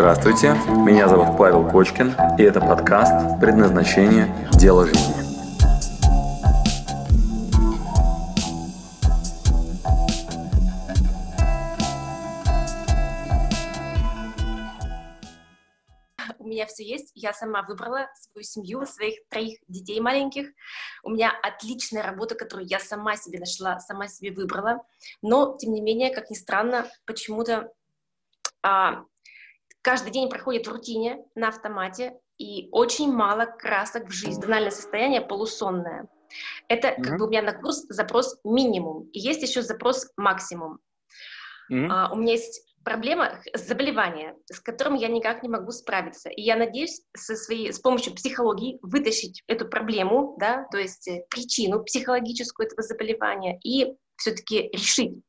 Здравствуйте, меня зовут Павел Кочкин, и это подкаст «Предназначение. Дело жизни». У меня все есть, я сама выбрала свою семью, своих троих детей маленьких. У меня отличная работа, которую я сама себе нашла, сама себе выбрала. Но, тем не менее, как ни странно, почему-то а, каждый день проходит в рутине, на автомате, и очень мало красок в жизни. Тональное состояние полусонное. Это mm-hmm. как бы у меня на курс запрос минимум. И есть еще запрос максимум. Mm-hmm. А, у меня есть проблема, заболевание, с которым я никак не могу справиться. И я надеюсь со своей, с помощью психологии вытащить эту проблему, да, то есть э, причину психологическую этого заболевания и все-таки решить.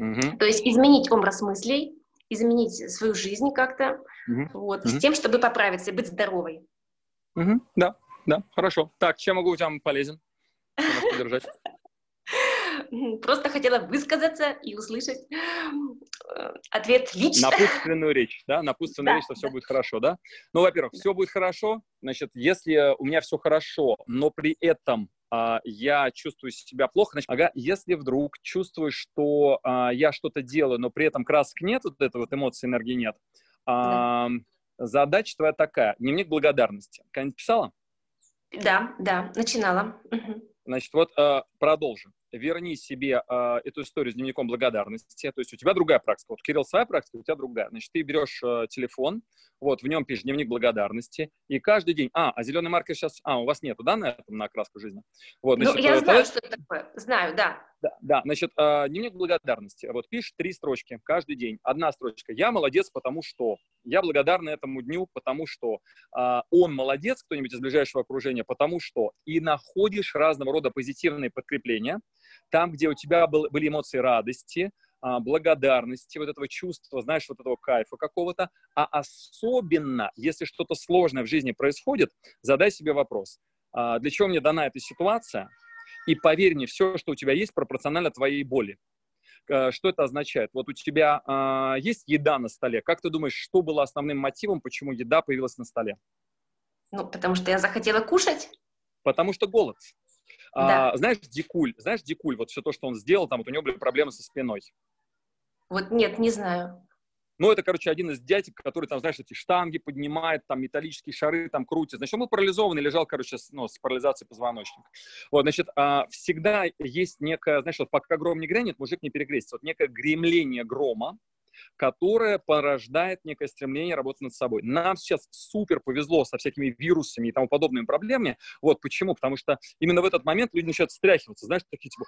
Mm-hmm. То есть изменить образ мыслей, изменить свою жизнь как-то, угу. вот, угу. с тем, чтобы поправиться и быть здоровой. Угу. Да, да, хорошо. Так, чем могу вам полезен? поддержать? Просто хотела высказаться и услышать э, ответ лично. Напутственную речь, да? Напутственную да, речь, что все будет хорошо, да? Ну, во-первых, все будет хорошо. Значит, если у меня все хорошо, но при этом я чувствую себя плохо, значит, ага, если вдруг чувствуешь, что а, я что-то делаю, но при этом красок нет, вот этой вот эмоции, энергии нет, а, да. задача твоя такая, дневник благодарности. Когда-нибудь писала? Да, да, начинала. Значит, вот э, продолжим верни себе э, эту историю с дневником благодарности. То есть у тебя другая практика. Вот Кирилл своя практика, у тебя другая. Значит, ты берешь э, телефон, вот в нем пишешь дневник благодарности, и каждый день... А, а зеленый маркер сейчас... А, у вас нету, да, на этом, на окраску жизни? Вот, ну, значит, ну, я знаю, что это такое. Знаю, да. Да, да, значит, э, дневник благодарности. Вот пишешь три строчки каждый день. Одна строчка. Я молодец, потому что. Я благодарна этому дню, потому что. Э, он молодец, кто-нибудь из ближайшего окружения, потому что. И находишь разного рода позитивные подкрепления там, где у тебя был, были эмоции радости, а, благодарности, вот этого чувства, знаешь, вот этого кайфа какого-то, а особенно, если что-то сложное в жизни происходит, задай себе вопрос, а, для чего мне дана эта ситуация, и поверь мне, все, что у тебя есть, пропорционально твоей боли. А, что это означает? Вот у тебя э, есть еда на столе. Как ты думаешь, что было основным мотивом, почему еда появилась на столе? Ну, потому что я захотела кушать. Потому что голод. Да. А, знаешь, Дикуль, знаешь, Дикуль, вот все то, что он сделал, там вот у него были проблемы со спиной. Вот нет, не знаю. Ну, это, короче, один из дядек, который там, знаешь, эти штанги поднимает, там металлические шары там крутит. Значит, он был парализован и лежал, короче, с, ну, с парализацией позвоночника. Вот, значит, а, всегда есть некое, знаешь, вот пока гром не грянет, мужик не перекрестится. Вот некое гремление грома, которая порождает некое стремление работать над собой. Нам сейчас супер повезло со всякими вирусами и тому подобными проблемами. Вот почему? Потому что именно в этот момент люди начинают стряхиваться, знаешь, такие типа,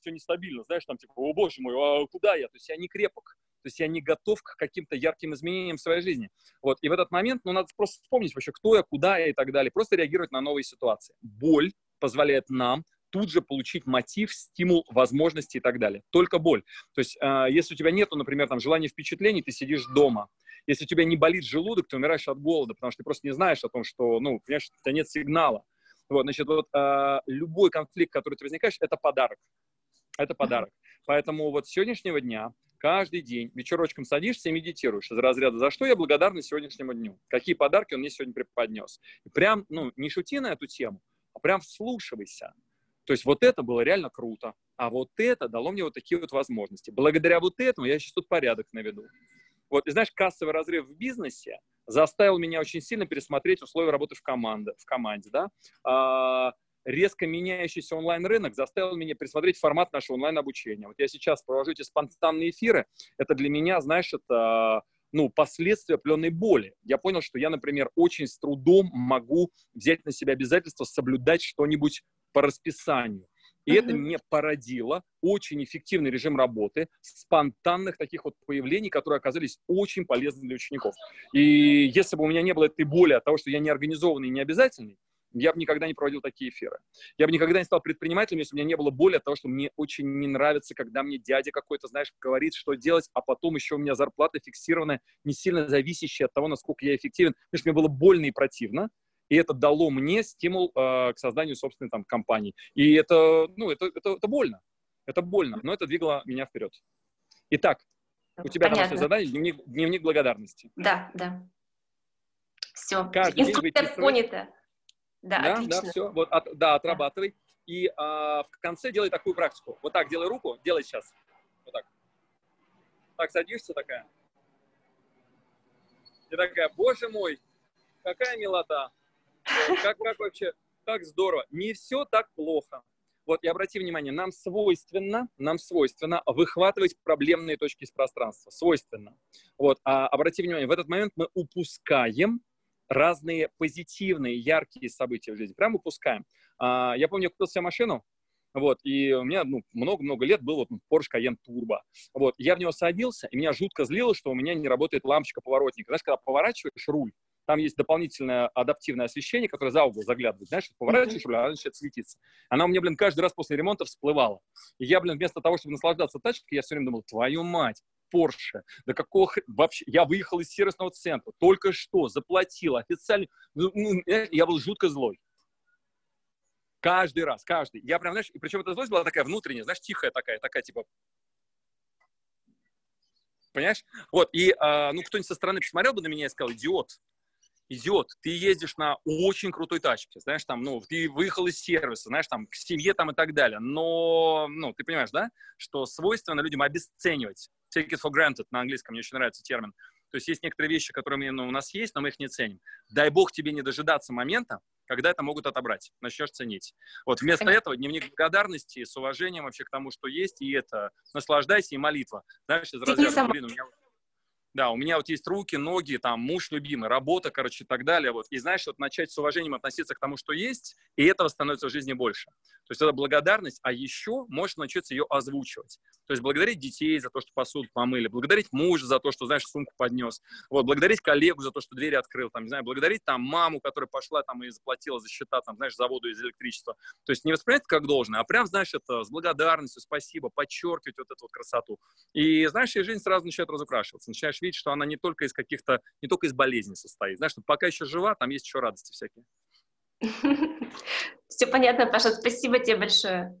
все нестабильно, знаешь, там типа, о боже мой, а куда я? То есть я не крепок. То есть я не готов к каким-то ярким изменениям в своей жизни. Вот. И в этот момент, ну, надо просто вспомнить вообще, кто я, куда я и так далее. Просто реагировать на новые ситуации. Боль позволяет нам тут же получить мотив, стимул, возможности и так далее. Только боль. То есть, э, если у тебя нет, например, там, желания впечатлений, ты сидишь дома. Если у тебя не болит желудок, ты умираешь от голода, потому что ты просто не знаешь о том, что, ну, понимаешь, у тебя нет сигнала. Вот, значит, вот э, любой конфликт, который ты возникаешь, это подарок. Это подарок. Поэтому вот с сегодняшнего дня каждый день вечерочком садишься и медитируешь из разряда «За что я благодарна сегодняшнему дню? Какие подарки он мне сегодня преподнес?» и Прям, ну, не шути на эту тему, а прям вслушивайся. То есть вот это было реально круто, а вот это дало мне вот такие вот возможности. Благодаря вот этому я сейчас тут порядок наведу. Вот, и знаешь, кассовый разрыв в бизнесе заставил меня очень сильно пересмотреть условия работы в, команде, в команде, да. А, резко меняющийся онлайн-рынок заставил меня пересмотреть формат нашего онлайн-обучения. Вот я сейчас провожу эти спонтанные эфиры. Это для меня, знаешь, это ну, последствия определенной боли. Я понял, что я, например, очень с трудом могу взять на себя обязательство соблюдать что-нибудь по расписанию. И uh-huh. это мне породило очень эффективный режим работы, спонтанных таких вот появлений, которые оказались очень полезны для учеников. И если бы у меня не было этой боли от того, что я не организованный и не обязательный, я бы никогда не проводил такие эфиры. Я бы никогда не стал предпринимателем, если бы у меня не было боли от того, что мне очень не нравится, когда мне дядя какой-то, знаешь, говорит, что делать, а потом еще у меня зарплата фиксированная, не сильно зависящая от того, насколько я эффективен. Потому что мне было больно и противно и это дало мне стимул э, к созданию собственной там компании. И это, ну, это, это, это больно, это больно, но это двигало меня вперед. Итак, У тебя Понятно. домашнее задание, дневник, дневник благодарности. Да, да. Все. Каждый Инструкция понята. Да, да, отлично. Да, все. Вот, от, да, отрабатывай. И а, в конце делай такую практику. Вот так делай руку, делай сейчас. Вот так. Так садишься такая. И такая, боже мой, какая милота. Как, как вообще, как здорово. Не все так плохо. Вот и обрати внимание, нам свойственно, нам свойственно выхватывать проблемные точки из пространства. Свойственно. Вот, а обрати внимание, в этот момент мы упускаем разные позитивные, яркие события в жизни. Прям упускаем. А, я помню, я купил себе машину, вот, и у меня ну, много-много лет был вот, Porsche Cayenne Turbo. Вот, я в него садился, и меня жутко злило, что у меня не работает лампочка поворотника. Знаешь, когда поворачиваешь руль, там есть дополнительное адаптивное освещение, которое за угол заглядывает. Знаешь, поворачиваешь руль, а она начинает светиться. Она у меня, блин, каждый раз после ремонта всплывала. И я, блин, вместо того, чтобы наслаждаться тачкой, я все время думал, твою мать, Porsche. Да какого вообще? Я выехал из сервисного центра, только что заплатил официально. Ну, ну я был жутко злой. Каждый раз, каждый. Я прям, знаешь, и причем эта злость была такая внутренняя, знаешь, тихая такая, такая типа... Понимаешь? Вот, и, э, ну, кто-нибудь со стороны посмотрел бы на меня и сказал, идиот, идиот, ты ездишь на очень крутой тачке, знаешь, там, ну, ты выехал из сервиса, знаешь, там, к семье там и так далее, но, ну, ты понимаешь, да, что свойственно людям обесценивать take it for granted на английском, мне очень нравится термин. То есть есть некоторые вещи, которые ну, у нас есть, но мы их не ценим. Дай бог тебе не дожидаться момента, когда это могут отобрать, начнешь ценить. Вот вместо этого дневник благодарности с уважением вообще к тому, что есть, и это наслаждайся и молитва. Знаешь, из разряда, блин, у меня да, у меня вот есть руки, ноги, там, муж любимый, работа, короче, и так далее. Вот. И знаешь, вот начать с уважением относиться к тому, что есть, и этого становится в жизни больше. То есть это благодарность, а еще можешь научиться ее озвучивать. То есть благодарить детей за то, что посуду помыли, благодарить мужа за то, что, знаешь, сумку поднес, вот, благодарить коллегу за то, что двери открыл, там, не знаю, благодарить там маму, которая пошла там и заплатила за счета, там, знаешь, за воду из электричества. То есть не воспринимать как должное, а прям, знаешь, это с благодарностью, спасибо, подчеркивать вот эту вот красоту. И, знаешь, и жизнь сразу начинает разукрашиваться. Начинаешь видеть, что она не только из каких-то, не только из болезней состоит. Знаешь, что пока еще жива, там есть еще радости всякие. Все понятно, Паша. Спасибо тебе большое.